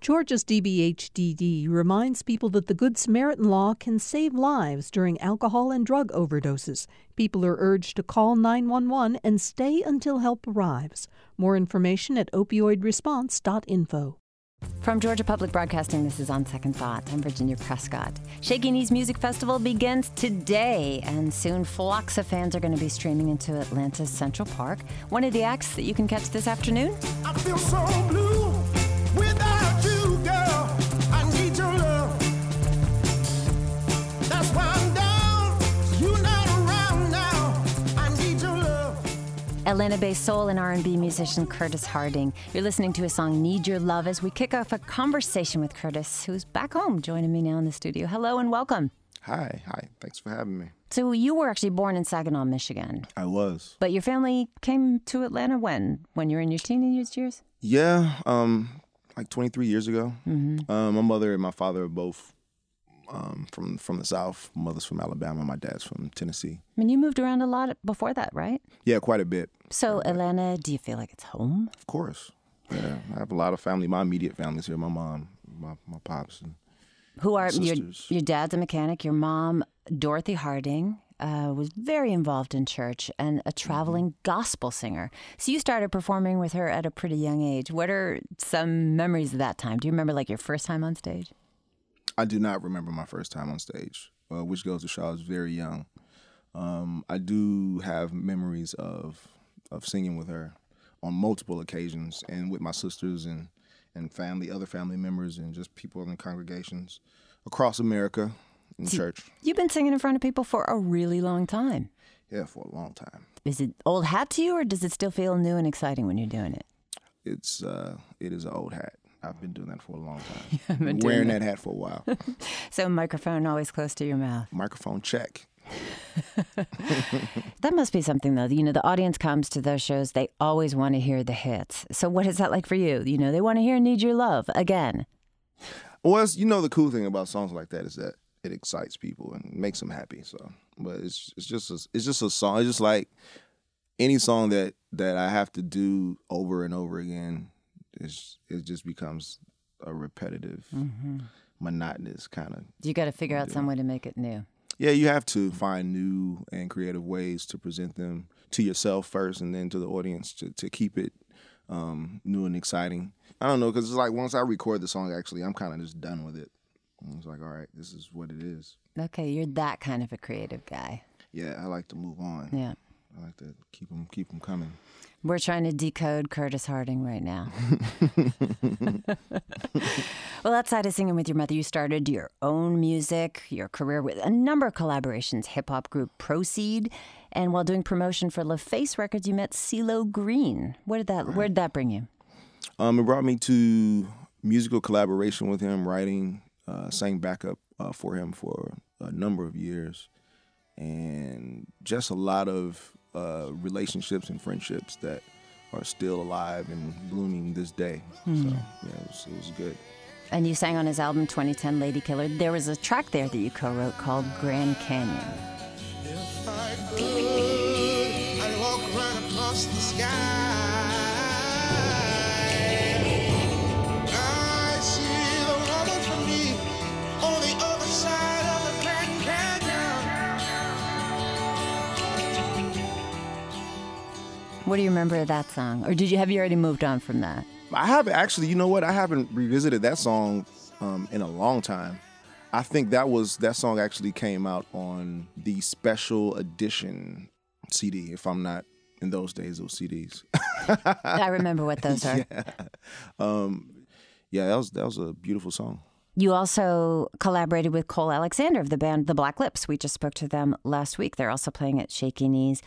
Georgia's DBHDD reminds people that the Good Samaritan law can save lives during alcohol and drug overdoses. People are urged to call 911 and stay until help arrives. More information at opioidresponse.info. From Georgia Public Broadcasting, this is On Second Thought. I'm Virginia Prescott. Shaky Knees Music Festival begins today, and soon flocks of fans are going to be streaming into Atlanta's Central Park. One of the acts that you can catch this afternoon. Atlanta-based soul and R&B musician Curtis Harding. You're listening to a song "Need Your Love" as we kick off a conversation with Curtis, who's back home, joining me now in the studio. Hello and welcome. Hi, hi. Thanks for having me. So you were actually born in Saginaw, Michigan, I was. but your family came to Atlanta when? When you were in your teenage years? Yeah, um, like 23 years ago. Um, my mother and my father are both um, from from the South. My mother's from Alabama. My dad's from Tennessee. I mean, you moved around a lot before that, right? Yeah, quite a bit. So Atlanta, do you feel like it's home? Of course. Yeah, I have a lot of family. My immediate family's here. My mom, my my pops, and Who are your your dad's a mechanic, your mom, Dorothy Harding, uh, was very involved in church and a traveling gospel singer. So you started performing with her at a pretty young age. What are some memories of that time? Do you remember like your first time on stage? I do not remember my first time on stage, uh, which goes to show I was very young. Um, I do have memories of of singing with her on multiple occasions, and with my sisters and and family, other family members, and just people in congregations across America in church. You've been singing in front of people for a really long time. Yeah, for a long time. Is it old hat to you, or does it still feel new and exciting when you're doing it? It's uh, it is an old hat. I've been doing that for a long time. I've been doing Wearing it. that hat for a while. So microphone always close to your mouth. Microphone check. That must be something though. You know, the audience comes to those shows, they always want to hear the hits. So what is that like for you? You know, they want to hear Need Your Love again. Well, it's, you know, the cool thing about songs like that is that it excites people and makes them happy. So, but it's it's just a, it's just a song. It's just like any song that that I have to do over and over again. It's, it just becomes a repetitive, monotonous kind of. You got to figure out some way to make it new. Yeah, you have to find new and creative ways to present them to yourself first, and then to the audience to to keep it um, new and exciting. I don't know because it's like once I record the song, actually, I'm kind of just done with it. And It's like, all right, this is what it is. Okay, you're that kind of a creative guy. Yeah, I like to move on. Yeah. I like to keep them keep them coming. We're trying to decode Curtis Harding right now. well, outside of singing with your mother, you started your own music, your career with a number of collaborations, hip hop group Proceed, and while doing promotion for LaFace Records, you met CeeLo Green. Where did that Where did that bring you? Um, it brought me to musical collaboration with him, writing, uh, sang backup uh, for him for a number of years, and just a lot of uh, relationships and friendships that are still alive and blooming this day. So yeah, it was, it was good. And you sang on his album 2010 Lady Killer. There was a track there that you co-wrote called Grand Canyon. If I could, I'd walk right across the sky. What do you remember of that song? Or did you have you already moved on from that? I haven't actually. You know what? I haven't revisited that song um, in a long time. I think that was that song actually came out on the special edition CD. If I'm not in those days, those CDs. I remember what those are. um, yeah, that was that was a beautiful song. You also collaborated with Cole Alexander of the band The Black Lips. We just spoke to them last week. They're also playing at Shaky Knees.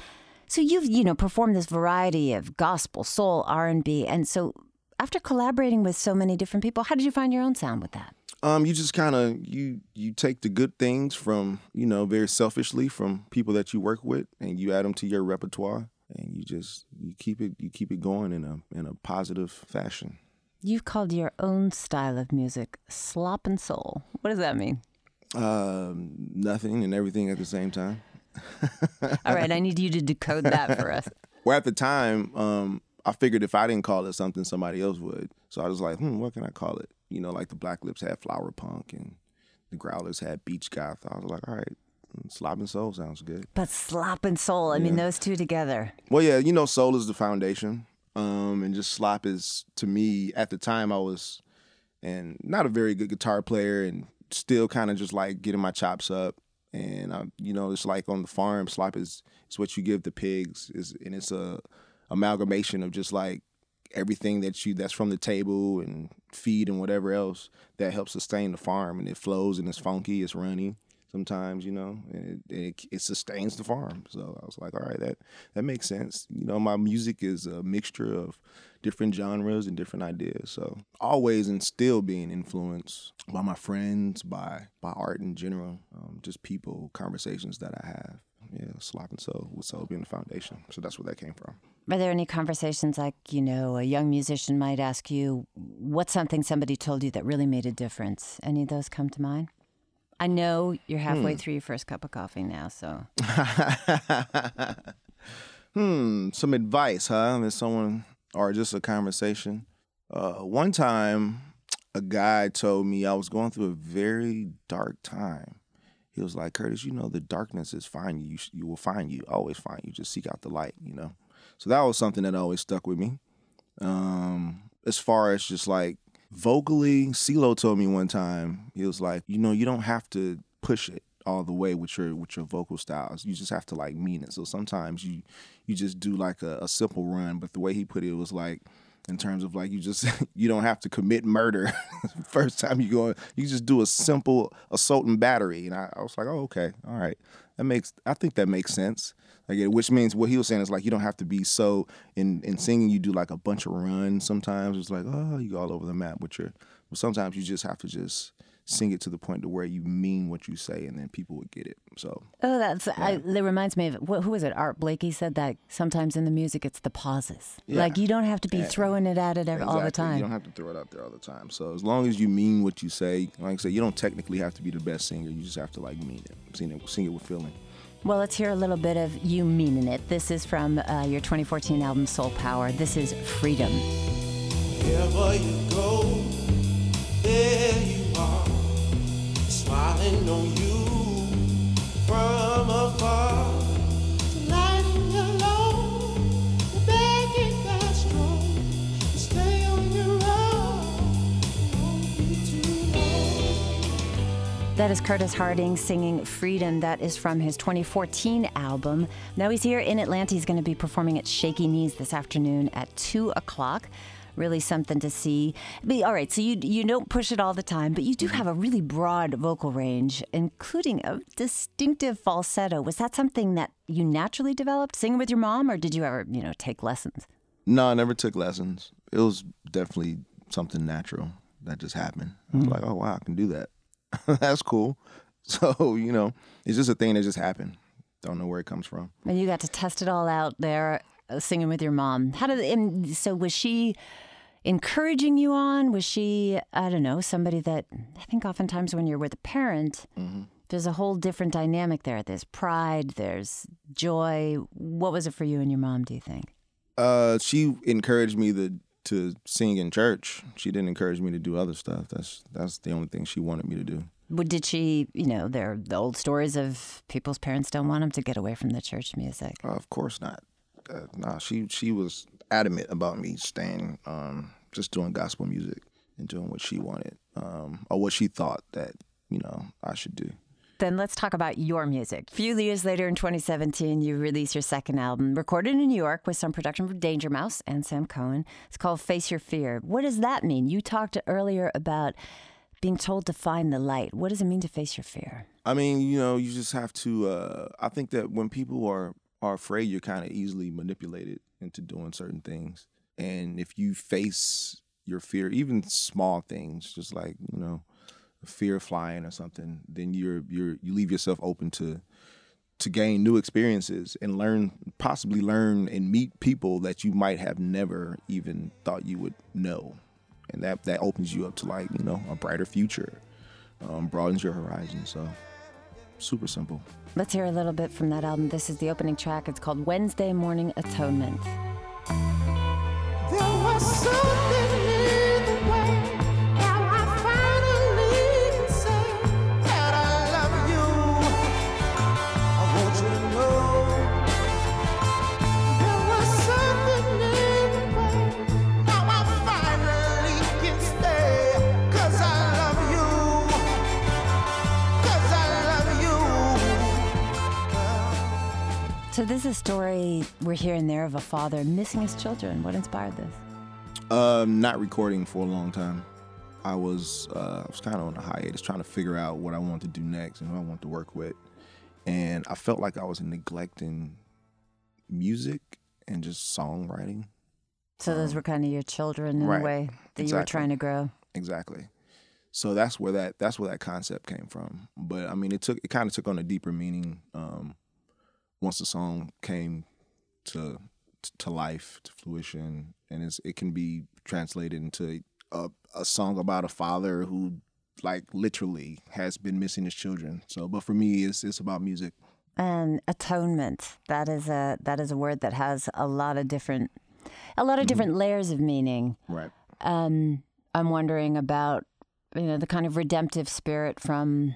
So you've you know performed this variety of gospel, soul, R and B, and so after collaborating with so many different people, how did you find your own sound with that? Um, you just kind of you you take the good things from you know very selfishly from people that you work with, and you add them to your repertoire, and you just you keep it you keep it going in a in a positive fashion. You've called your own style of music slop and soul. What does that mean? Um, nothing and everything at the same time. All right, I need you to decode that for us. Well, at the time, um, I figured if I didn't call it something, somebody else would. So I was like, hmm, what can I call it? you know, like the Black Lips had Flower Punk and the Growlers had Beach Goth. I was like, all right, Slopping Soul sounds good. But slop and soul, I mean, those two together. Well, yeah, you know, soul is the foundation, um, and just slop is to me. At the time, I was, and not a very good guitar player, and still kind of just like getting my chops up. And I, you know, it's like on the farm, slop is is what you give the pigs, is and it's a amalgamation of just like everything that you that's from the table and feed and whatever else that helps sustain the farm, and it flows and it's funky, it's runny sometimes, you know, and it, it, it sustains the farm. So I was like, all right, that that makes sense. You know, my music is a mixture of different genres and different ideas. So always and still being influenced by my friends, by by art in general, um, just people, conversations that I have. Yeah, slop and soul with soul being the foundation. So that's where that came from. Are there any conversations like, you know, a young musician might ask you, what's something somebody told you that really made a difference? Any of those come to mind? I know you're halfway through your first cup of coffee now, so. hmm, some advice, huh? There's someone, or just a conversation. Uh, one time, a guy told me I was going through a very dark time. He was like, Curtis, you know, the darkness is fine. You, you will find you, always find you. Just seek out the light, you know? So that was something that always stuck with me. Um, as far as just like vocally, CeeLo told me one time, he was like, you know, you don't have to push it all the way with your with your vocal styles. You just have to like mean it. So sometimes you you just do like a, a simple run, but the way he put it, was like in terms of like you just you don't have to commit murder first time you go you just do a simple assault and battery. And I, I was like oh okay. All right. That makes i think that makes sense like it- which means what he was saying is like you don't have to be so in in singing you do like a bunch of runs sometimes it's like oh you go all over the map with your but sometimes you just have to just sing it to the point to where you mean what you say and then people would get it so Oh, that's I, that reminds me of wh- who was it? Art Blakey said that sometimes in the music it's the pauses. Yeah. Like you don't have to be throwing it at it ev- all the time You don't have to throw it out there all the time. So as long as you mean what you say, like I said, you don't technically have to be the best singer. You just have to like mean it. Sing it, sing it with feeling. Well, let's hear a little bit of you meaning it. This is from uh, your 2014 album Soul Power. This is Freedom. Wherever you go, there you are, smiling on you from is Curtis Harding singing Freedom. That is from his 2014 album. Now he's here in Atlanta. He's going to be performing at Shaky Knees this afternoon at 2 o'clock. Really something to see. But, all right, so you, you don't push it all the time, but you do have a really broad vocal range, including a distinctive falsetto. Was that something that you naturally developed singing with your mom, or did you ever, you know, take lessons? No, I never took lessons. It was definitely something natural that just happened. I was mm-hmm. like, oh wow, I can do that. That's cool. So you know, it's just a thing that just happened. Don't know where it comes from. And you got to test it all out there, uh, singing with your mom. How did? And so was she encouraging you on? Was she? I don't know, somebody that I think oftentimes when you're with a parent, there's a whole different dynamic there. There's pride. There's joy. What was it for you and your mom? Do you think? Uh, she encouraged me to to sing in church. She didn't encourage me to do other stuff. That's that's the only thing she wanted me to do. Well, Did she? You know, there are the old stories of people's parents don't want them to get away from the church music. Uh, of course not. Uh, nah, she she was adamant about me staying, um, just doing gospel music and doing what she wanted, um, or what she thought that you know I should do. Then let's talk about your music. A few years later in 2017, you release your second album, recorded in New York with some production from Danger Mouse and Sam Cohen. It's called Face Your Fear. What does that mean? You talked earlier about being told to find the light. What does it mean to face your fear? I mean, you know, you just have to. Uh, I think that when people are are afraid, you're kind of easily manipulated into doing certain things. And if you face your fear, even small things, just like you know, fear of flying or something, then you're you're you leave yourself open to to gain new experiences and learn possibly learn and meet people that you might have never even thought you would know and that that opens you up to like you know a brighter future um, broadens your horizon so super simple Let's hear a little bit from that album. This is the opening track. It's called Wednesday Morning Atonement. So this is a story we're hearing there of a father missing his children. What inspired this? Um, not recording for a long time. I was uh, I was kind of on a hiatus, trying to figure out what I wanted to do next and who I wanted to work with, and I felt like I was neglecting music and just songwriting. So those were kind of your children in right. a way that you were trying to grow. Exactly. So that's where that that's where that concept came from. But I mean, it took it kind of took on a deeper meaning um, once the song came to to life, to fruition, and it's, it can be translated into a, a song about a father who, like, literally has been missing his children. So, but for me, it's it's about music. And atonement. That is a that is a word that has a lot of different a lot of different layers of meaning. Right. Um, I'm wondering about you know the kind of redemptive spirit from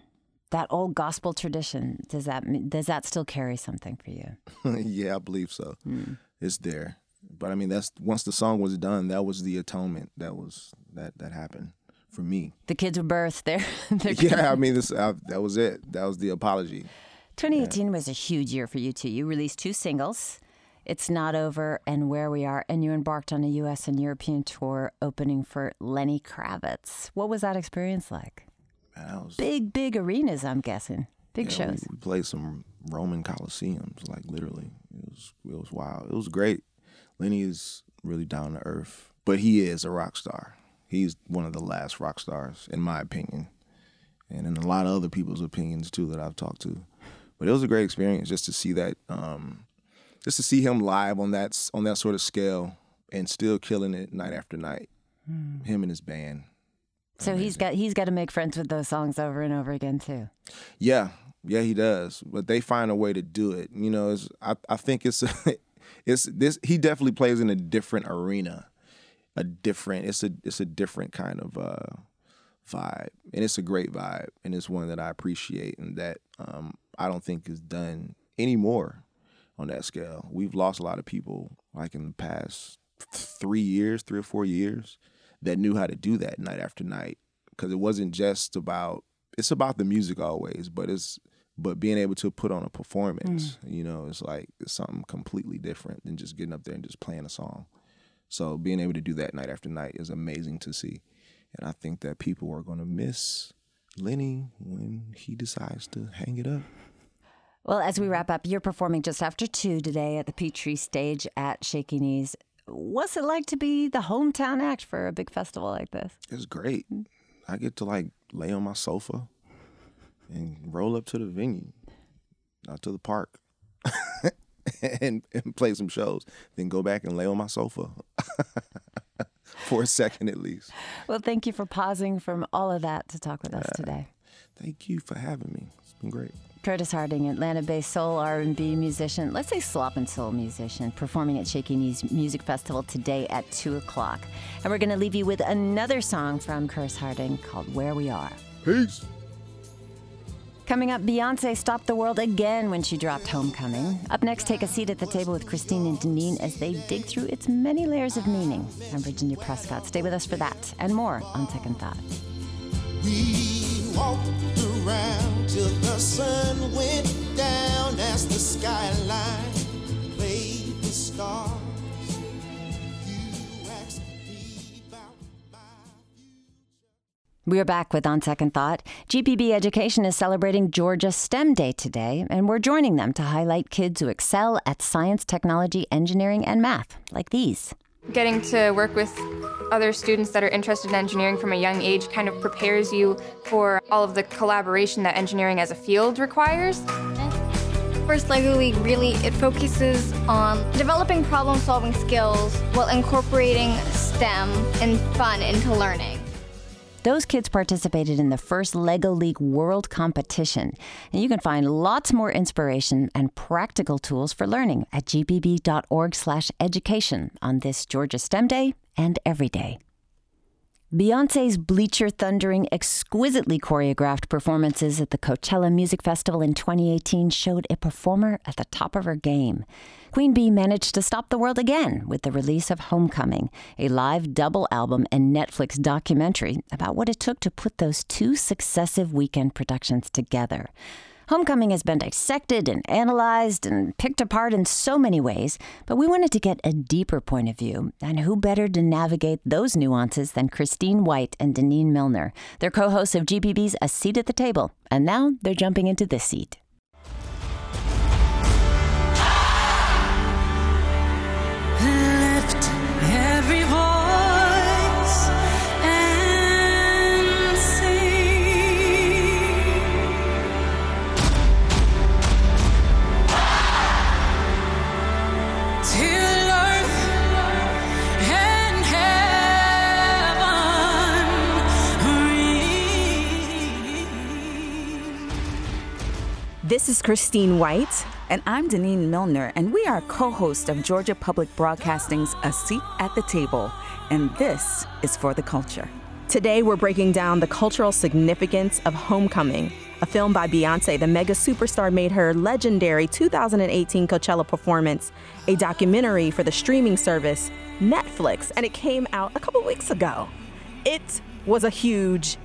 that old gospel tradition. Does that does that still carry something for you? yeah, I believe so. Hmm. It's there. But I mean, that's once the song was done, that was the atonement. That was that that happened for me. The kids were birthed. They're yeah, I mean, this, I, that was it. That was the apology. 2018 was a huge year for you too. You released two singles, It's Not Over and Where We Are, and you embarked on a US and European tour opening for Lenny Kravitz. What was that experience like? Was Big, big arenas, I'm guessing. Big yeah, shows. We, played some Roman Coliseums, like literally. It was it was wild. It was great. Lenny is really down to earth, but he is a rock star. He's one of the last rock stars, in my opinion, and in a lot of other people's opinions too that I've talked to. But it was a great experience just to see that, um, just to see him live on that on that sort of scale and still killing it night after night. Him and his band. So he's got he's got to make friends with those songs over and over again too. Yeah, yeah, he does. But they find a way to do it. You know, it's, I I think it's it's this. He definitely plays in a different arena, a different. It's a it's a different kind of uh, vibe, and it's a great vibe, and it's one that I appreciate, and that um, I don't think is done anymore on that scale. We've lost a lot of people, like in the past three years, three or four years, that knew how to do that night after night. Because it wasn't just about it's about the music always, but it's but being able to put on a performance, mm. you know, it's like it's something completely different than just getting up there and just playing a song. So being able to do that night after night is amazing to see. And I think that people are going to miss Lenny when he decides to hang it up. Well, as we wrap up, you're performing just after two today at the Peachtree stage at Shaky Knees. What's it like to be the hometown act for a big festival like this? It's great. Mm. I get to like lay on my sofa and roll up to the venue, not to the park, and, and play some shows. Then go back and lay on my sofa for a second at least. Well, thank you for pausing from all of that to talk with us uh, today. Thank you for having me. It's been great. Curtis Harding, Atlanta-based soul R&B musician, let's say slop and soul musician, performing at Shaky Knees Music Festival today at 2 o'clock. And we're going to leave you with another song from Curtis Harding called Where We Are. Peace. Coming up, Beyonce stopped the world again when she dropped Homecoming. Up next, take a seat at the table with Christine and Denene as they dig through its many layers of meaning. I'm Virginia Prescott. Stay with us for that and more on Second Thought. We walked around till the sun went down as the skyline played the stars. You asked me about my We are back with On Second Thought. GPB Education is celebrating Georgia STEM Day today, and we're joining them to highlight kids who excel at science, technology, engineering, and math, like these. Getting to work with other students that are interested in engineering from a young age kind of prepares you for all of the collaboration that engineering as a field requires. First Lego League really it focuses on developing problem-solving skills while incorporating STEM and fun into learning. Those kids participated in the first LEGO League World Competition, and you can find lots more inspiration and practical tools for learning at gpb.org/education on this Georgia STEM Day and every day. Beyonce's bleacher thundering, exquisitely choreographed performances at the Coachella Music Festival in 2018 showed a performer at the top of her game. Queen Bey managed to stop the world again with the release of Homecoming, a live double album and Netflix documentary about what it took to put those two successive weekend productions together. Homecoming has been dissected and analyzed and picked apart in so many ways, but we wanted to get a deeper point of view. And who better to navigate those nuances than Christine White and Denene Milner? They're co hosts of GPB's A Seat at the Table, and now they're jumping into this seat. This is Christine White. And I'm Denene Milner, and we are co hosts of Georgia Public Broadcasting's A Seat at the Table. And this is for the culture. Today, we're breaking down the cultural significance of Homecoming, a film by Beyonce. The mega superstar made her legendary 2018 Coachella performance, a documentary for the streaming service Netflix, and it came out a couple weeks ago. It was a huge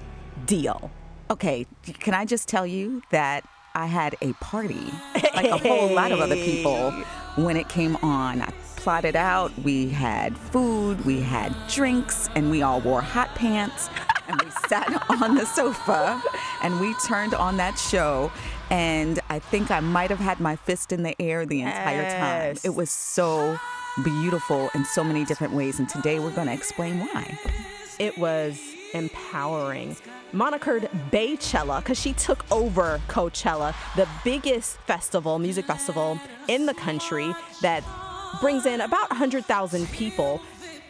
deal. Okay, can I just tell you that I had a party, like a whole lot of other people, when it came on. I plotted out, we had food, we had drinks, and we all wore hot pants. And we sat on the sofa and we turned on that show. And I think I might have had my fist in the air the entire time. Yes. It was so beautiful in so many different ways. And today we're going to explain why. It was empowering. Monikered Beychella because she took over Coachella, the biggest festival, music festival in the country that brings in about 100,000 people.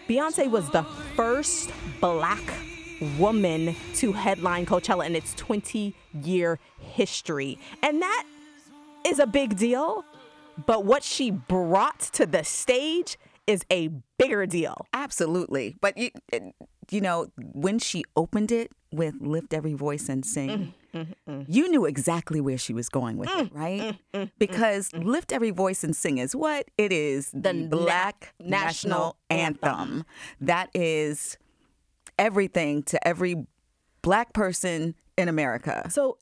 Beyonce was the first black woman to headline Coachella in its 20 year history. And that is a big deal. But what she brought to the stage is a bigger deal. Absolutely. But you, you know, when she opened it with "Lift Every Voice and Sing," mm, mm, mm, you knew exactly where she was going with it, right? because "Lift Every Voice and Sing" is what it is. The, na- Black national National Anthem. That is everything to every Black person in America. So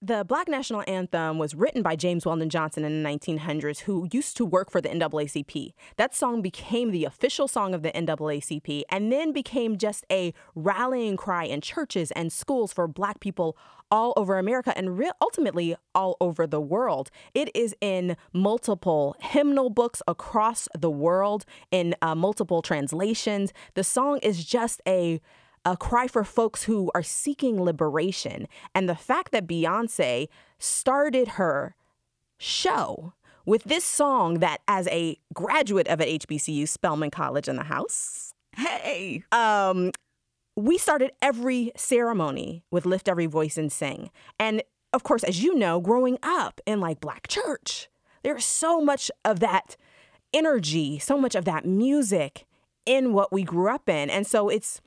the Black National Anthem was written by James Weldon Johnson in the 1900s, who used to work for the NAACP. That song became the official song of the NAACP and then became just a rallying cry in churches and schools for Black people all over America and re- ultimately all over the world. It is in multiple hymnal books across the world, in uh, multiple translations. The song is just a a cry for folks who are seeking liberation. And the fact that Beyonce started her show with this song that, as a graduate of an HBCU, Spelman College in the house, Hey, um, we started every ceremony with Lift Every Voice and Sing. And of course, as you know, growing up in like Black church, there's so much of that energy, so much of that music in what we grew up in. And so it's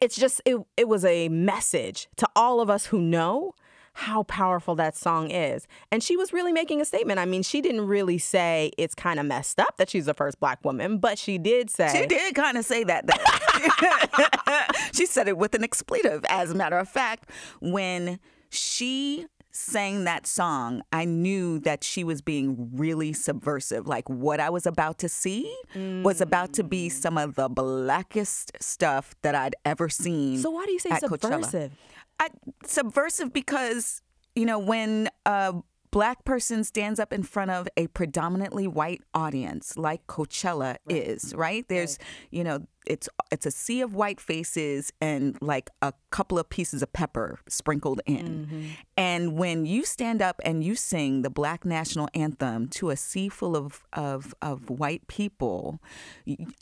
it's just it, it was a message to all of us who know how powerful that song is. And she was really making a statement. I mean, she didn't really say it's kind of messed up that she's the first black woman, but she did say She did kind of say that. she said it with an expletive. As a matter of fact, when she sang that song, I knew that she was being really subversive. Like what I was about to see was about to be mm. some of the blackest stuff that I'd ever seen. So why do you say subversive? I, subversive because you know when a black person stands up in front of a predominantly white audience like Coachella is, right? There's you know it's it's a sea of white faces and like a couple of pieces of pepper sprinkled in. And when you stand up and you sing the black national anthem to a sea full of of of white people,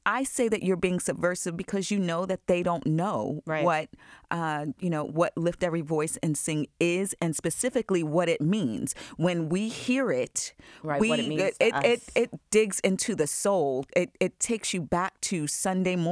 I say that you're being subversive because you know that they don't know Right. what uh, you know what lift every voice and sing is and specifically what it means when we hear it Right, we what it means it, it, it it digs into the soul it it takes you back to sunday morning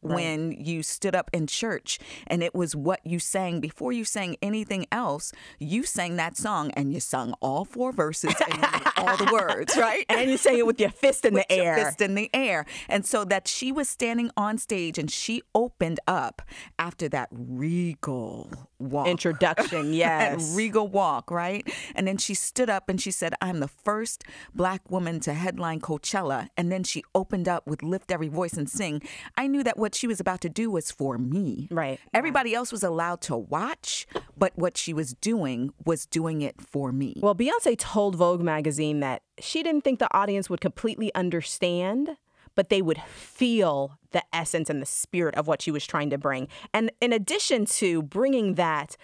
when you stood up in church and it was what you sang before you sang anything else. You sang that song and you sung all four verses and all the words, right? And you sang it with your fist in With the air. fist in the air. And so that she was standing on stage and she opened up after that regal walk. Introduction, yes. regal walk, right? And then she stood up and she said, I'm the first black woman to headline Coachella. And then she opened up with Lift Every Voice and Sing. I knew that what she was about to do was for me. Right. Everybody else was allowed to watch, but what she was doing was doing it for me. Well, Beyonce told Vogue magazine that she didn't think the audience would completely understand, but they would feel the essence and the spirit of what she was trying to bring. And in addition to bringing that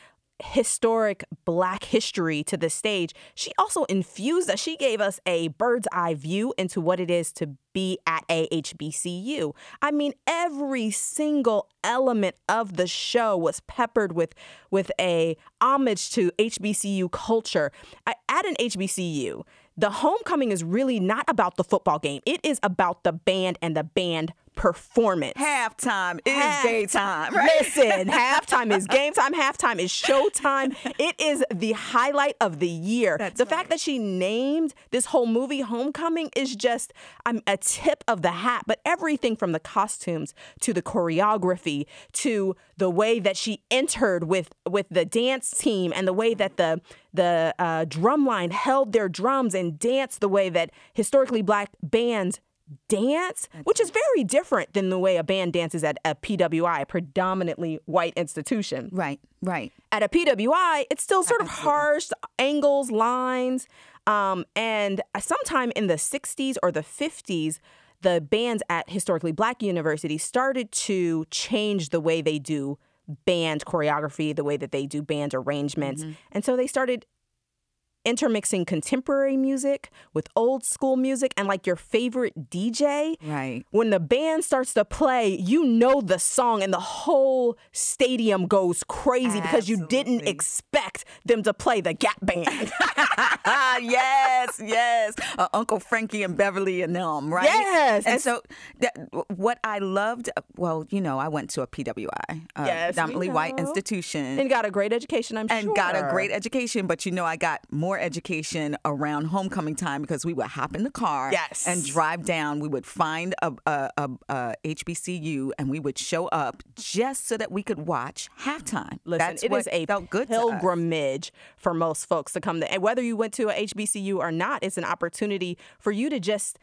historic black history to the stage, she also infused us. She gave us a bird's eye view into what it is to be at a HBCU. I mean, every single element of the show was peppered with with a homage to HBCU culture. At an HBCU, the homecoming is really not about the football game. It is about the band and the band performance. Halftime is Half- daytime, right? Listen, halftime is game time, halftime is showtime. It is the highlight of the year. the fact that she named this whole movie Homecoming is just um, a tip of the hat. But everything from the costumes to the choreography to the way that she entered with with the dance team and the way that the the uh, drum line held their drums and danced the way that historically black bands dance, which is very different than the way a band dances at a PWI, a predominantly white institution. Right, right. At a PWI, it's still sort of harsh angles, lines. Um, and sometime in the 60s or the 50s, the bands at historically black universities started to change the way they do band choreography, the way that they do band arrangements. And so they started intermixing contemporary music with old school music and like your favorite DJ. Right. When the band starts to play, you know the song and the whole stadium goes crazy because you didn't expect them to play the Gap Band. yes, yes. Uh, Uncle Frankie and Beverly and them, right? Yes. And And- so, that, what I loved, well, you know, I went to a PWI, uh, Yes, predominantly white institution. and got a great education, I'm and sure. And got a great education, but you know, I got more education around homecoming time because we would hop in the car Yes. and drive down. We would find a, a, a, a HBCU and we would show up just so that we could watch halftime. Listen, That's it is a felt good pilgrimage for most folks to come to. And whether you went to a HBCU or not, it's an opportunity for you to just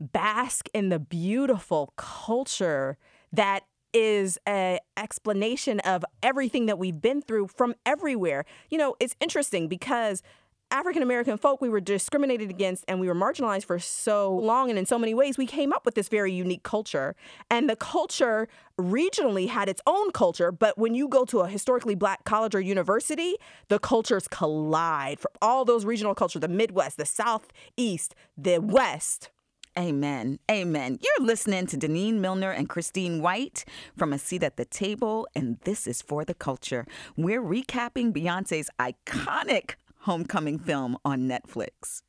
bask in the beautiful culture that is a explanation of everything that we've been through from everywhere. You know, it's interesting because African American folk, we were discriminated against and we were marginalized for so long. And in so many ways, we came up with this very unique culture. And the culture regionally had its own culture. But when you go to a historically black college or university, the cultures collide from all those regional cultures the Midwest, the Southeast, the West. Amen. Amen. You're listening to Denene Milner and Christine White from A Seat at the Table, and this is For the Culture. We're recapping Beyonce's iconic homecoming film on Netflix.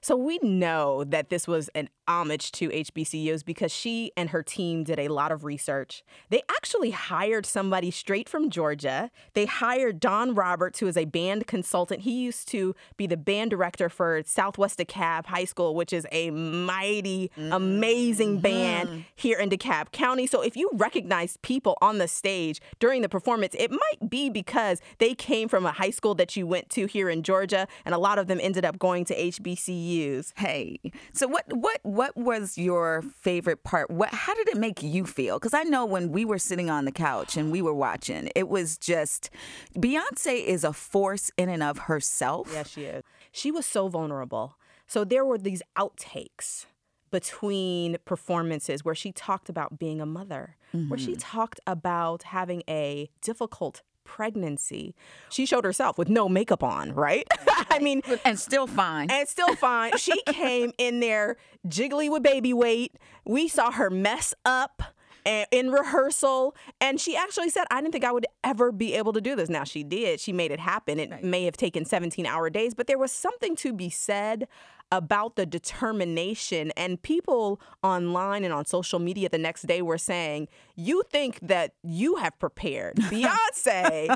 So we know that this was an homage to HBCUs because she and her team did a lot of research. They actually hired somebody straight from Georgia. They hired Don Roberts, who is a band consultant. He used to be the band director for Southwest DeKalb High School, which is a mighty, amazing band mm-hmm. here in DeKalb County. So if you recognize people on the stage during the performance, it might be because they came from a high school that you went to here in Georgia, and a lot of them ended up going to HBCUs. Hey, so what what what was your favorite part? What how did it make you feel? Because I know when we were sitting on the couch and we were watching, it was just Beyonce is a force in and of herself. Yes, she is. She was so vulnerable. So there were these outtakes between performances where she talked about being a mother, where she mm-hmm. talked about having a difficult pregnancy. She showed herself with no makeup on, right? I mean, and still fine. and still fine. She came in there jiggly with baby weight. We saw her mess up in rehearsal, and she actually said, "I didn't think I would ever be able to do this." Now she did. She made it happen. It may have taken 17-hour days, but there was something to be said about the determination. And people online and on social media the next day were saying, You think that you have prepared. Beyonce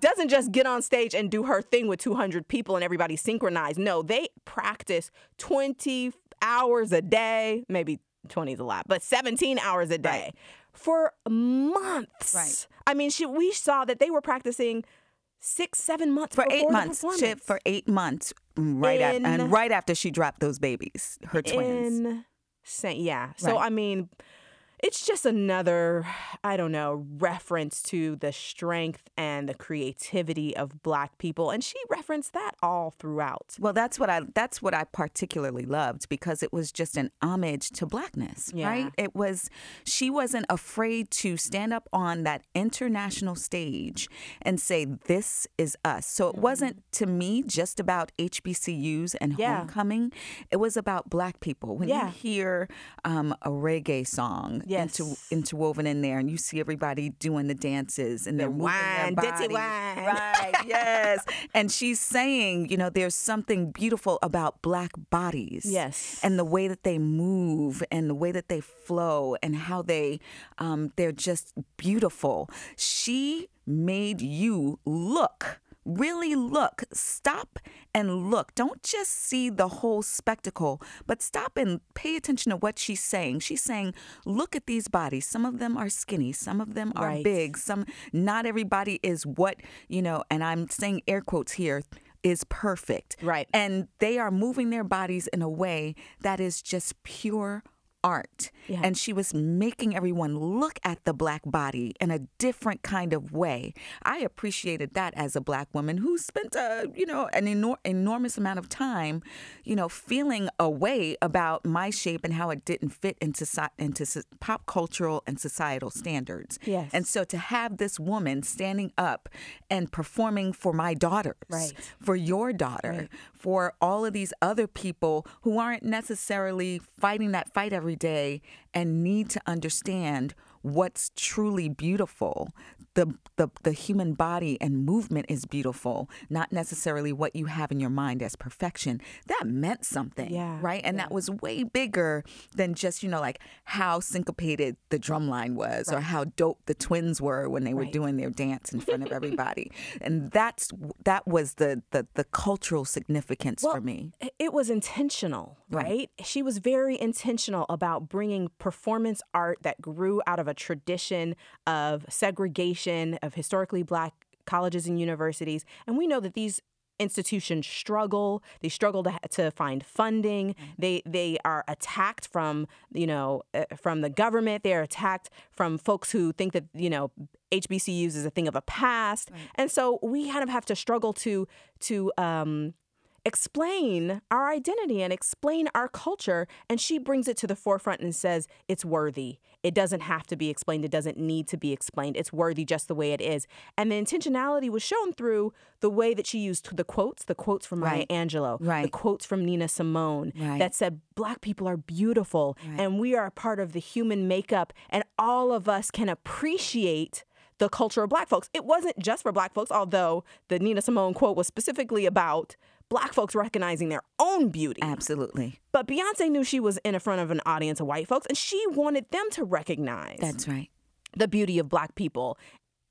doesn't just get on stage and do her thing with 200 people and everybody synchronized. No, they practice 20 hours a day, maybe 20 is a lot, but 17 hours a day for months. Right. I mean, she, we saw that they were practicing six, seven months for eight months. She- for eight months, right after, In- and right after she dropped those babies, her twins. Insane. Yeah. So Right. I mean, it's just another, I don't know, reference to the strength and the creativity of Black people, and she referenced that all throughout. Well, that's what I that's what I particularly loved because it was just an homage to blackness, Yeah. right? It was she wasn't afraid to stand up on that international stage and say this is us. So it wasn't to me just about HBCUs and Yeah. homecoming. It was about black people. When Yeah. you hear um, a reggae song Yes. inter- interwoven in there and you see everybody doing the dances and they're moving wine, their bodies. wine. Right, yes. And she's saying, you know, there's something beautiful about black bodies. Yes. And the way that they move and the way that they flow and how they um, they're just beautiful. She made you look. Really look, stop and look. Don't just see the whole spectacle, but stop and pay attention to what she's saying. She's saying, look at these bodies. Some of them are skinny, some of them are Right. big, some not everybody is what, you know, and I'm saying air quotes here is perfect. Right. And they are moving their bodies in a way that is just pure art. Yeah. And she was making everyone look at the black body in a different kind of way. I appreciated that as a black woman who spent a, you know, an enor- enormous amount of time, you know, feeling a way about my shape and how it didn't fit into so- into so- pop cultural and societal standards. Yes. And so to have this woman standing up and performing for my daughters, Right. for your daughter, for all of these other people who aren't necessarily fighting that fight every day and need to understand what's truly beautiful. The, the the human body and movement is beautiful, not necessarily what you have in your mind as perfection. That meant something, Yeah, right? And that was way bigger than just you know like how syncopated the drum line was or how dope the twins were when they were Right. doing their dance in front of everybody. and that's that was the the, the cultural significance for me. It was intentional, Right. right? She was very intentional about bringing performance art that grew out of a tradition of segregation of historically black colleges and universities. And we know that these institutions struggle. They struggle to, to find funding. They they are attacked from you know uh, from the government. They're attacked from folks who think that you know HBCUs is a thing of a past. And so we kind of have to struggle to to um explain our identity and explain our culture. And she brings it to the forefront and says it's worthy. It doesn't have to be explained. It doesn't need to be explained. It's worthy just the way it is. And the intentionality was shown through the way that she used the quotes, the quotes from Maya Right. Angelou, the quotes from Nina Simone Right. that said, Black people are beautiful and we are a part of the human makeup, and all of us can appreciate the culture of black folks. It wasn't just for black folks, although the Nina Simone quote was specifically about black folks recognizing their own beauty. Absolutely. But Beyonce knew she was in front of an audience of white folks and she wanted them to recognize That's right. the beauty of black people.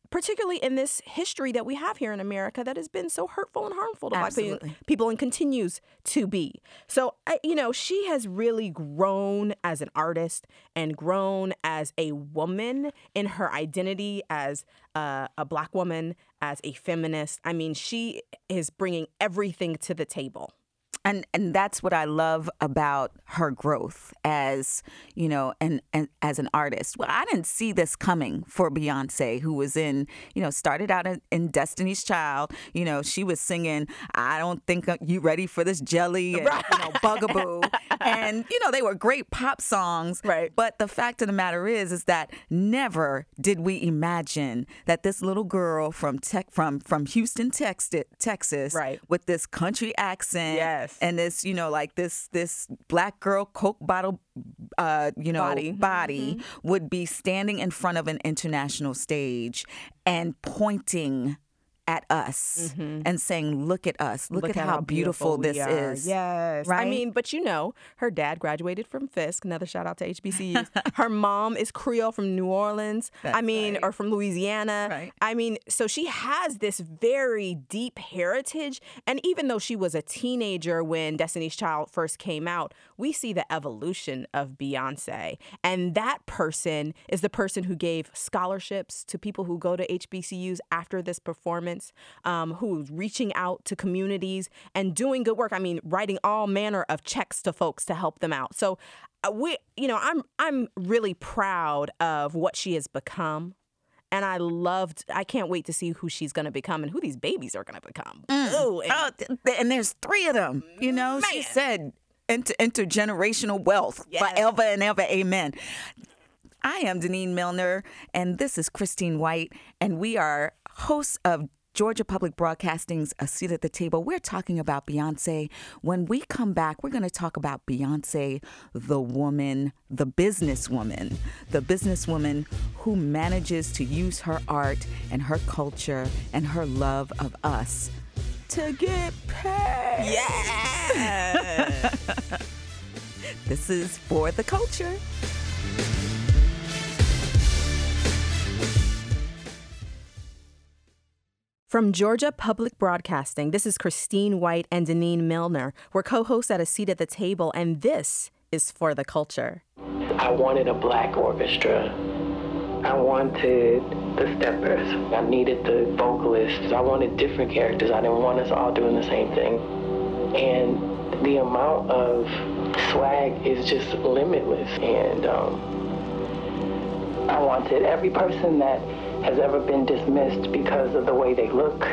Particularly in this history that we have here in America that has been so hurtful and harmful to black pe- people and continues to be. So, I, you know, she has really grown as an artist and grown as a woman in her identity as uh, a black woman, as a feminist. I mean, she is bringing everything to the table. And and that's what I love about her growth as you know and, and as an artist. Well, I didn't see this coming for Beyonce, who was in you know started out in, in Destiny's Child. You know, she was singing "I don't think uh, you ready for this jelly," and, you know, Bugaboo, and you know they were great pop songs. Right. But the fact of the matter is, is that never did we imagine that this little girl from tech from from Houston, Texas, Texas, Right. with this country accent Yes. And this you know like this this black girl coke bottle uh you know Body. body would be standing in front of an international stage and pointing at us mm-hmm. and saying, "Look at us. Look, at, at how, beautiful, we this is." Yes. Right? I mean, but you know, her dad graduated from Fisk. Another shout out to HBCUs. her mom is Creole from New Orleans. I mean, right. or from Louisiana. Right. I mean, so she has this very deep heritage. And even though she was a teenager when Destiny's Child first came out, we see the evolution of Beyonce. And that person is the person who gave scholarships to people who go to HBCUs after this performance, um, who's reaching out to communities and doing good work. I mean, writing all manner of checks to folks to help them out. So uh, we, you know, I'm I'm really proud of what she has become. And I loved, I can't wait to see who she's going to become and who these babies are going to become. Ooh, and- Oh, and there's three of them. You know, she said inter- intergenerational wealth Yes. forever and ever. Amen. I am Denene Milner, and this is Christine White, and we are hosts of Georgia Public Broadcasting's A Seat at the Table. We're talking about Beyonce. When we come back, we're going to talk about Beyonce, the woman, the businesswoman, the businesswoman who manages to use her art and her culture and her love of us to get paid. yeah. This is for the culture. From Georgia Public Broadcasting, this is Christine White and Denene Milner. We're co hosts at a seat at the table, and this is For the Culture. I wanted a black orchestra. I wanted the steppers. I needed the vocalists. I wanted different characters. I didn't want us all doing the same thing. And the amount of swag is just limitless. And um, I wanted every person that has ever been dismissed because of the way they look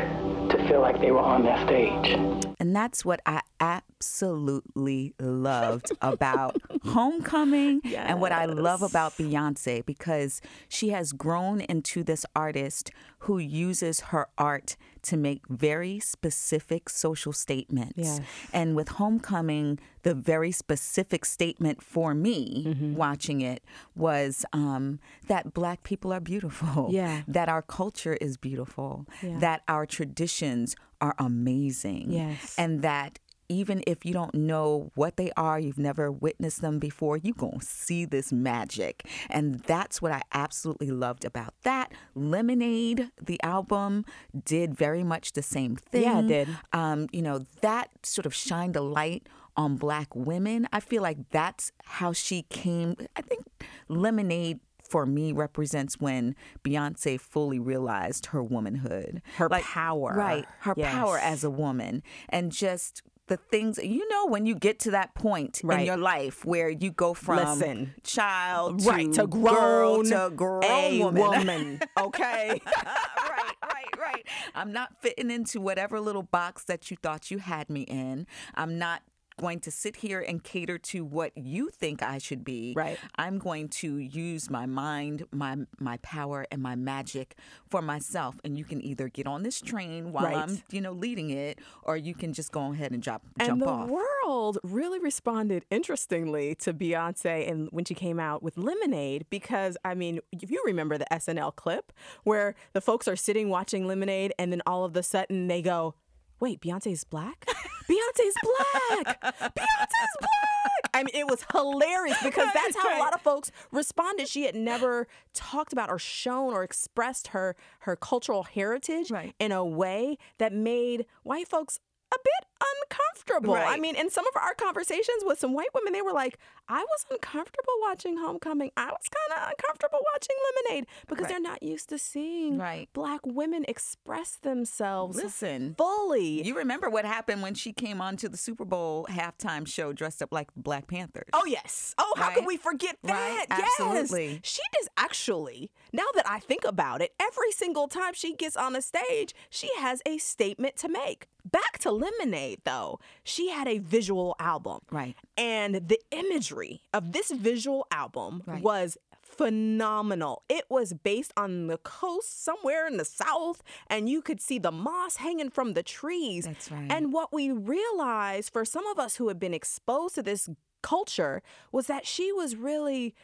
to feel like they were on that stage. And that's what I absolutely loved about Homecoming and what I love about Beyonce because she has grown into this artist who uses her art to make very specific social statements. Yes. And with Homecoming, the very specific statement for me watching it was um, that black people are beautiful, Yeah. that our culture is beautiful, yeah. that our traditions are amazing, Yes. and that even if you don't know what they are, you've never witnessed them before, you're going to see this magic. And that's what I absolutely loved about that. Lemonade, the album, did very much the same thing. Yeah, it did. Um, you know, that sort of shined a light on black women. I feel like that's how she came. I think Lemonade for me represents when Beyonce fully realized her womanhood, Her like, power. right? Her Yes. power as a woman, and just the things you know when you get to that point in your life where you go from Listen. child right, to girl grown, to grown woman. woman. Okay. right, right, right. I'm not fitting into whatever little box that you thought you had me in. I'm not going to sit here and cater to what you think I should be. Right. I'm going to use my mind, my my power and my magic for myself. And you can either get on this train while Right. I'm, you know, leading it, or you can just go ahead and drop and jump the off. world really responded interestingly to Beyonce and when she came out with Lemonade because I mean, if you remember the SNL clip where the folks are sitting watching Lemonade and then all of a sudden they go, "Wait, Beyonce is black? Beyonce's black. Beyonce's black." I mean, it was hilarious because that's how a lot of folks responded. She had never talked about or shown or expressed her her cultural heritage Right. in a way that made white folks a bit uncomfortable. I mean, in some of our conversations with some white women, they were like, I was uncomfortable watching Homecoming. I was kind of uncomfortable watching Lemonade because Right. they're not used to seeing Right. black women express themselves Listen. fully. You remember what happened when she came on to the Super Bowl halftime show dressed up like Black Panthers? Oh yes. Oh, how could Right? we forget that? Right? Yes. Absolutely. She does actually. Now that I think about it, every single time she gets on a stage, she has a statement to make. Back to Lemonade though. She had a visual album. Right. And the imagery of this visual album Right. was phenomenal. It was based on the coast somewhere in the south, and you could see the moss hanging from the trees. That's right. And what we realized for some of us who had been exposed to this culture was that she was really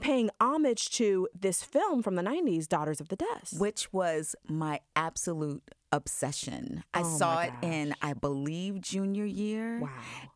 paying homage to this film from the 90s, Daughters of the Dust. which was my absolute obsession. I Oh, saw it in, I believe, junior year. Wow.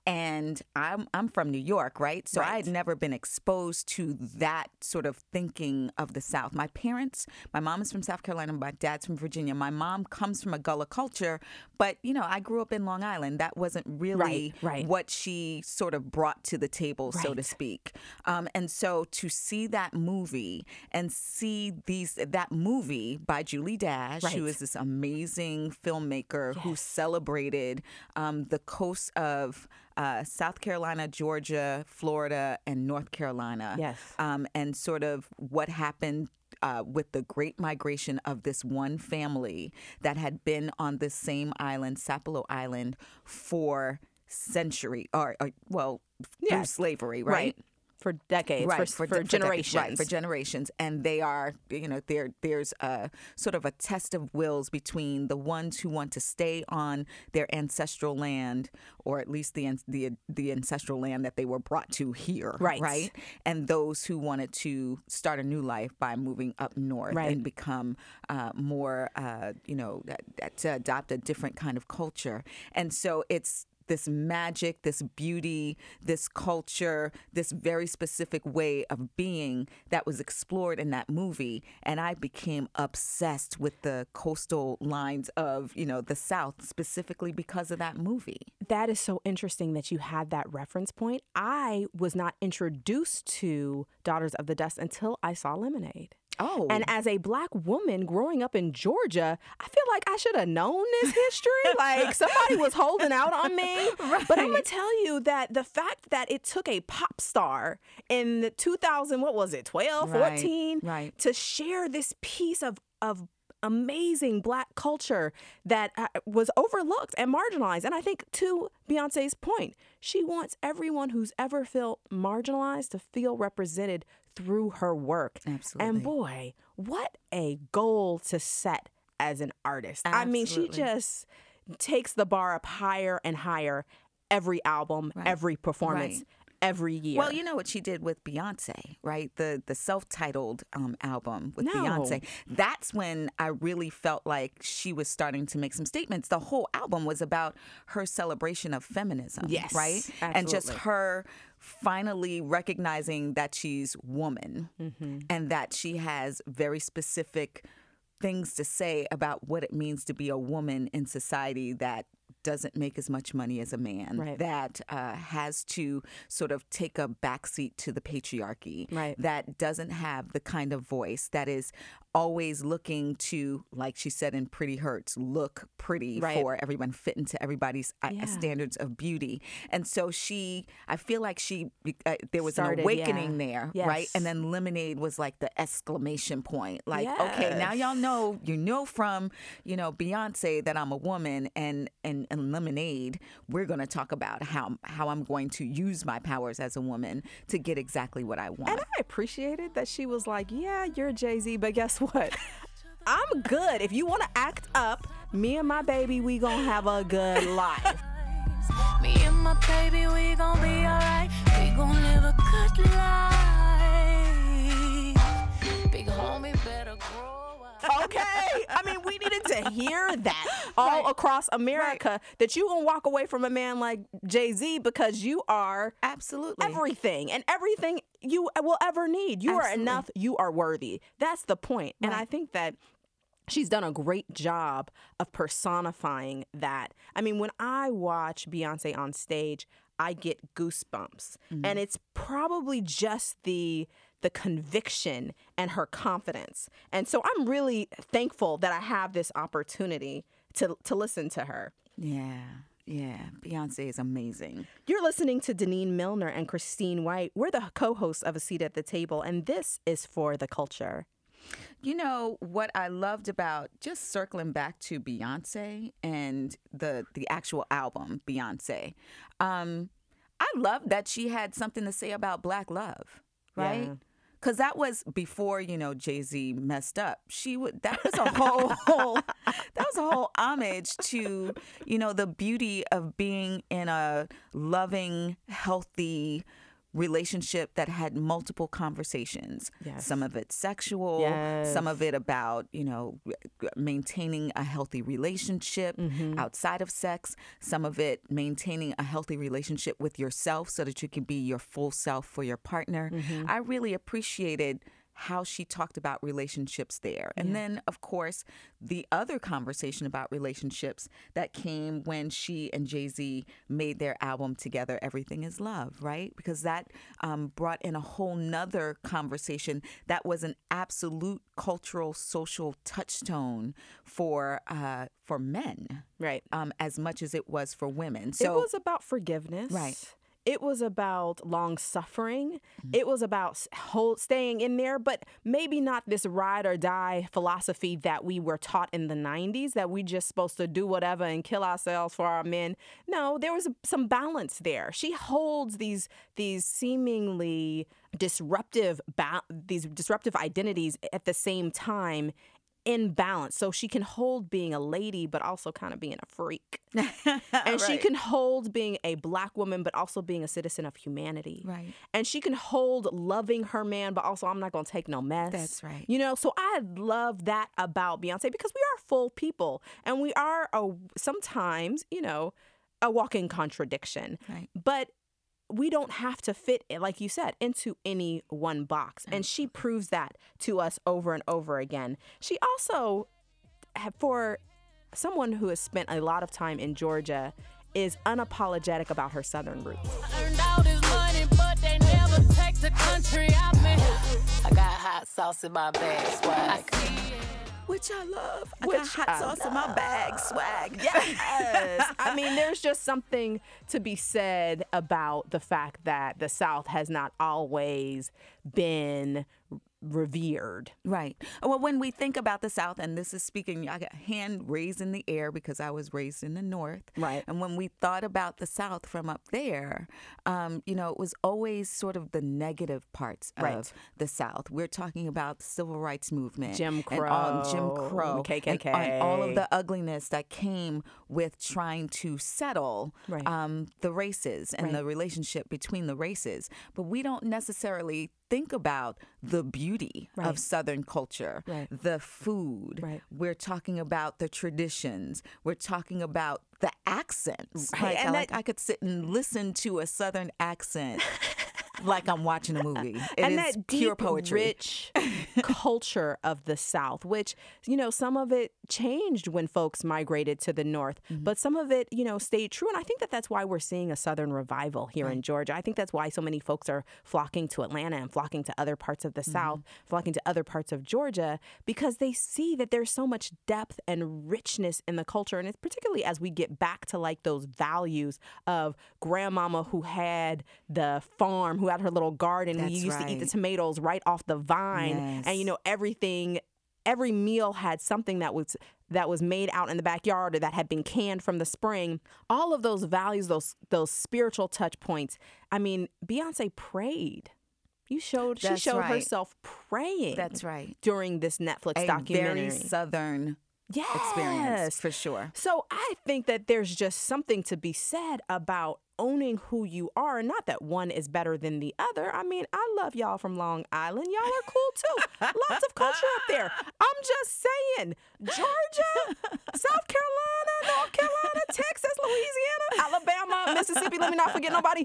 And I'm I'm from New York, right? So I Right. had never been exposed to that sort of thinking of the South. My parents, my mom is from South Carolina, my dad's from Virginia. My mom comes from a Gullah culture, but you know, I grew up in Long Island. That wasn't really Right, right. what she sort of brought to the table, so to speak. Um, and so to see that movie and see these that movie by Julie Dash, who is this amazing filmmaker who celebrated um, the coast of uh, South Carolina, Georgia, Florida, and North Carolina. Yes. Um, and sort of what happened. Uh, with the great migration of this one family that had been on this same island, Sapelo Island, for century or, or well, through slavery, Right. right? For decades, right for, for, decades, generations. right for generations and they are you know there there's a sort of a test of wills between the ones who want to stay on their ancestral land or at least the the the ancestral land that they were brought to here Right. right and those who wanted to start a new life by moving up north Right. and become uh, more uh, you know that, that to adopt a different kind of culture and so it's this magic, this beauty, this culture, this very specific way of being that was explored in that movie. And I became obsessed with the coastal lines of, you know, the South specifically because of that movie. that is so interesting that you had that reference point. I was not introduced to Daughters of the Dust until I saw Lemonade. Oh. And as a black woman growing up in Georgia, I feel like I should have known this history. like somebody was holding out on me. But I'm gonna tell you that the fact that it took a pop star in the 2000, what was it, 12, Right, 14, right. to share this piece of of amazing black culture that uh, was overlooked and marginalized. And I think to Beyonce's point, she wants everyone who's ever felt marginalized to feel represented through her work. Absolutely. And boy, what a goal to set as an artist. I mean, she just takes the bar up higher and higher every album, every performance, Right. every year. Well, you know what she did with Beyonce, right? The the self-titled um, album with No. Beyonce. That's when I really felt like she was starting to make some statements. The whole album was about her celebration of feminism, Yes, right? And just her finally recognizing that she's woman Mm-hmm. and that she has very specific things to say about what it means to be a woman in society that doesn't make as much money as a man Right. that uh, has to sort of take a backseat to the patriarchy Right. that doesn't have the kind of voice that is always looking to like she said in pretty hurts look pretty Right. for everyone fit into everybody's uh, Yeah. standards of beauty and so she i feel like she uh, there was Started, an awakening yeah. there right and then lemonade was like the exclamation point like okay now y'all know you know from you know beyonce that i'm a woman and and, and lemonade we're going to talk about how how i'm going to use my powers as a woman to get exactly what i want And I appreciated that she was like, Yeah, you're Jay Z, but guess what? I'm good. If you want to act up, me and my baby, we gonna have a good life. Me and my baby, we gon' be alright. We gon' live a good life. Big homie better grow up. Okay. I mean, we needed to hear that all across America that you gonna walk away from a man like Jay Z because you are absolutely everything and everything you will ever need. You are enough. You are worthy. That's the point. And I think that she's done a great job of personifying that. I mean, when I watch Beyonce on stage, I get goosebumps. Mm-hmm. And it's probably just the the conviction and her confidence. And so I'm really thankful that I have this opportunity to to listen to her. yeah yeah beyonce is amazing You're listening to Denene Milner and Christine White. We're the co-hosts of A Seat at the Table, and this is for the culture. You know what I loved about just circling back to Beyonce and the the actual album Beyonce. Um, I love that she had something to say about black love, right? Yeah. Cause that was before you know Jay Z messed up. She would that was a whole that was a whole homage to you know the beauty of being in a loving, healthy relationship that had multiple conversations. Yes. Some of it sexual, some of it about, you know, maintaining a healthy relationship Mm-hmm. outside of sex, some of it maintaining a healthy relationship with yourself so that you can be your full self for your partner. Mm-hmm. I really appreciated how she talked about relationships there. And then, of course, the other conversation about relationships that came when she and Jay Z made their album together, Everything is Love, right? Because that um, brought in a whole nother conversation that was an absolute cultural, social touchstone for uh, for men, Right. um, as much as it was for women. So it was about forgiveness. Right. It was about long suffering. Mm-hmm. It was about hold, staying in there, but maybe not this ride or die philosophy that we were taught in the 90s that we just supposed to do whatever and kill ourselves for our men. No, there was some balance there. She holds these these seemingly disruptive ba- these disruptive identities at the same time in balance. So she can hold being a lady but also kind of being a freak. and she can hold being a black woman but also being a citizen of humanity Right. and she can hold loving her man but also i'm not gonna take no mess That's right. you know so i love that about beyonce because we are full people and we are a, sometimes you know a walking contradiction Right. but we don't have to fit, like you said, into any one box. And she mm-hmm. proves that to us over and over again. She also, for someone who has spent a lot of time in Georgia, is unapologetic about her Southern roots. Earned all this money, but they never take the country out me. I got hot sauce in my bag, which I love. I Which got hot I sauce in my bag, swag. Yes. I mean, there's just something to be said about the fact that the South has not always been revered. Right. Well, when we think about the South, and this is speaking, I got hand raised in the air because I was raised in the North. Right. And when we thought about the South from up there, um, you know, it was always sort of the negative parts Right. of the South. We're talking about the civil rights movement, Jim and all, Jim Crow, Crow, KKK. and, and all of the ugliness that came with trying to settle Right. um, the races and Right. the relationship between the races. But we don't necessarily think about the beauty Right. of Southern culture, Right. the food. Right. We're talking about the traditions. We're talking about the accents. Right, Like, I, like I could sit and listen to a Southern accent like I'm watching a movie. It and is that pure deep, poetry. rich culture of the South, which you know some of it changed when folks migrated to the North, Mm-hmm. but some of it you know stayed true. And I think that that's why we're seeing a Southern revival here in Georgia. I think that's why so many folks are flocking to Atlanta and flocking to other parts of the Mm-hmm. South, flocking to other parts of Georgia because they see that there's so much depth and richness in the culture, and it's particularly as we get back to like those values of grandmama who had the farm, who had her little garden. we That's used to eat the tomatoes right off the vine, and you know everything. Every meal had something that was that was made out in the backyard or that had been canned from the spring. All of those values, those those spiritual touch points. I mean, Beyonce prayed. You showed she showed right. herself praying. That's right. During this Netflix A documentary. very Southern yes. experience for sure. So I think that there's just something to be said about owning who you are. Not that one is better than the other. I mean, I love y'all from Long Island. Y'all are cool too. Lots of culture up there. I'm just saying, Georgia, South Carolina, North Carolina, Texas, Louisiana, Alabama, Mississippi. Let me not forget nobody.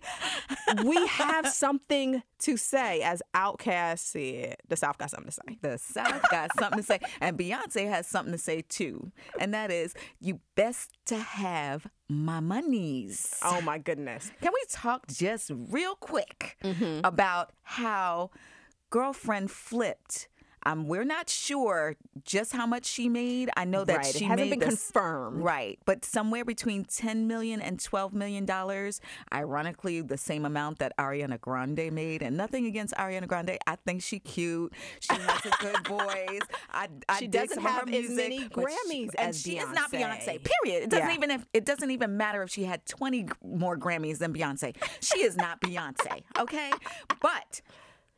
We have something to say, as Outkast said. The South got something to say. The South got something to say. And Beyonce has something to say too. And that is, you best to have my monies. Oh my goodness. Can we talk just real quick Mm-hmm. about how girlfriend flipped? Um, we're not sure just how much she made. I know that Right, it she hasn't made been this- confirmed. Right, but somewhere between ten million and twelve million dollars. Ironically, the same amount that Ariana Grande made. And nothing against Ariana Grande. I think she cute. She has a good voice. I, I She doesn't some of her have as many but she- Grammys and she is not Beyonce. Beyonce. Period. It doesn't Yeah. even if it doesn't even matter if she had twenty more Grammys than Beyonce. She is not Beyonce. Okay, but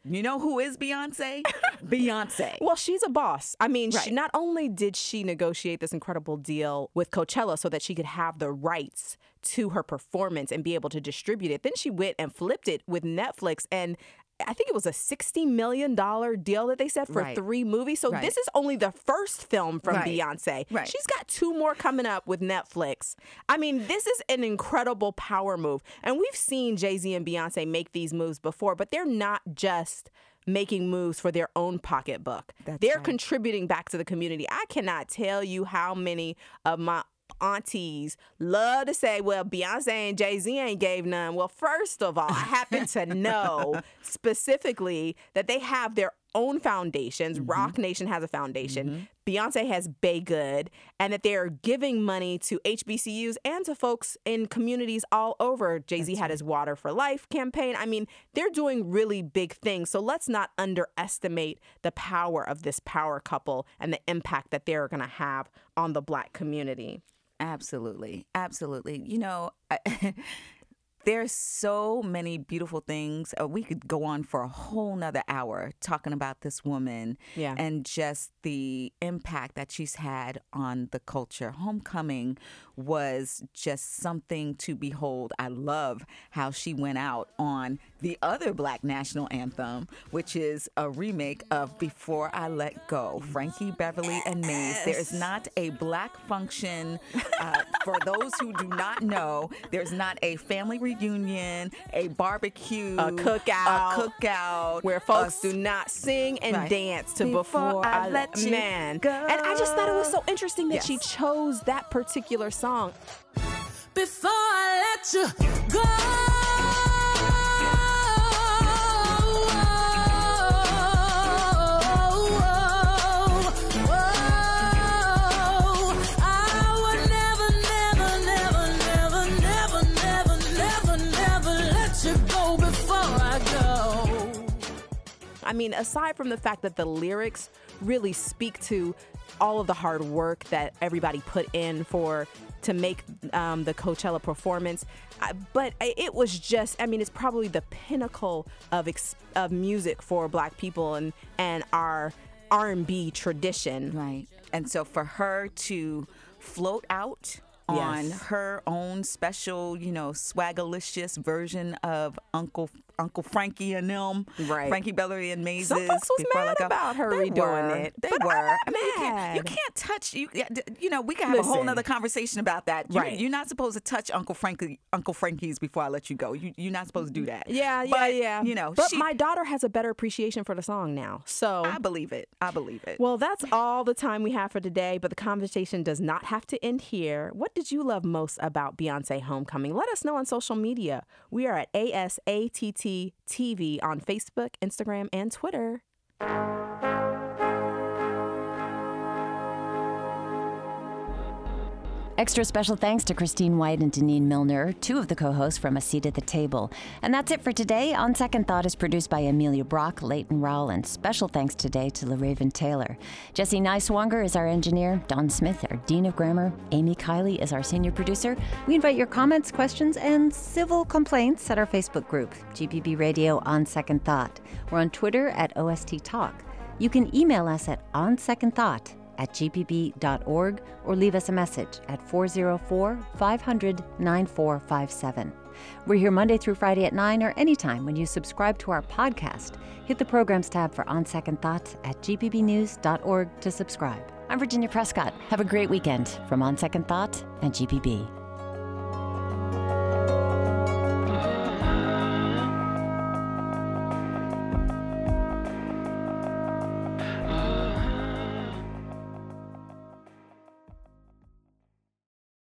You know who is Beyonce? Beyonce. Well, she's a boss. I mean, Right. she, not only did she negotiate this incredible deal with Coachella so that she could have the rights to her performance and be able to distribute it, then she went and flipped it with Netflix and I think it was a $60 million deal that they said for Right. three movies. So Right. this is only the first film from Right. Beyonce. Right. She's got two more coming up with Netflix. I mean, this is an incredible power move. And we've seen Jay Z and Beyonce make these moves before, but they're not just making moves for their own pocketbook. That's they're right. contributing back to the community. I cannot tell you how many of my aunties love to say, well, Beyonce and Jay Z ain't gave none. Well, first of all, I happen to know specifically that they have their own foundations. Mm-hmm. Roc Nation has a foundation. Beyonce has BeyGOOD, and that they're giving money to HBCUs and to folks in communities all over. Jay Z had his Water for Life campaign. I mean, they're doing really big things. So let's not underestimate the power of this power couple and the impact that they're going to have on the black community. Absolutely. Absolutely. You know, I, there's so many beautiful things. Uh, we could go on for a whole nother hour talking about this woman Yeah. and just the impact that she's had on the culture. Homecoming was just something to behold. I love how she went out on the other black national anthem, which is a remake of Before I Let Go, Frankie Beverly and Maze. There is not a black function. Uh, for those who do not know, there's not a family reunion, a barbecue, A cookout. a cookout, where folks s- do not sing and Right. dance to Before before, I I, Let You man. Go. And I just thought it was so interesting that she chose that particular song. before I let you go. I mean, aside from the fact that the lyrics really speak to all of the hard work that everybody put in for to make um, the Coachella performance, I, but it was just, I mean, it's probably the pinnacle of ex- of music for Black people and and our R&B tradition. Right. And so for her to float out on Yes. her own special, you know, swagalicious version of Uncle Uncle Frankie and them, Right. Frankie Beverly and Maze. Some folks was mad about her they redoing were. it, They but were. I mean, you can't, you can't touch you. You know, we can have a whole Listen. nother conversation about that. You're, Right. You're not supposed to touch Uncle Frankie, Uncle Frankie's before I let you go. You, you're not supposed to do that. Yeah, yeah, But, yeah. You know, but she- my daughter has a better appreciation for the song now. So I believe it. I believe it. Well, that's all the time we have for today, but the conversation does not have to end here. What did you love most about Beyonce Homecoming? Let us know on social media. We are at ASATT TV on Facebook, Instagram, and Twitter. Extra special thanks to Christine White and Denene Milner, two of the co hosts from A Seat at the Table. And that's it for today. On Second Thought is produced by Amelia Brock, Leighton Rowell, and special thanks today to LaRaven Taylor. Jesse Neiswanger is our engineer, Don Smith, our Dean of Grammar, Amy Kiley is our senior producer. We invite your comments, questions, and civil complaints at our Facebook group, GPB Radio On Second Thought. We're on Twitter at OST Talk. You can email us at On Second Thought at gpb.org or leave us a message at 404 500 9457. We're here Monday through Friday at 9 or anytime when you subscribe to our podcast. Hit the Programs tab for On Second Thought at gpbnews.org to subscribe. I'm Virginia Prescott. Have a great weekend from On Second Thought and GPB.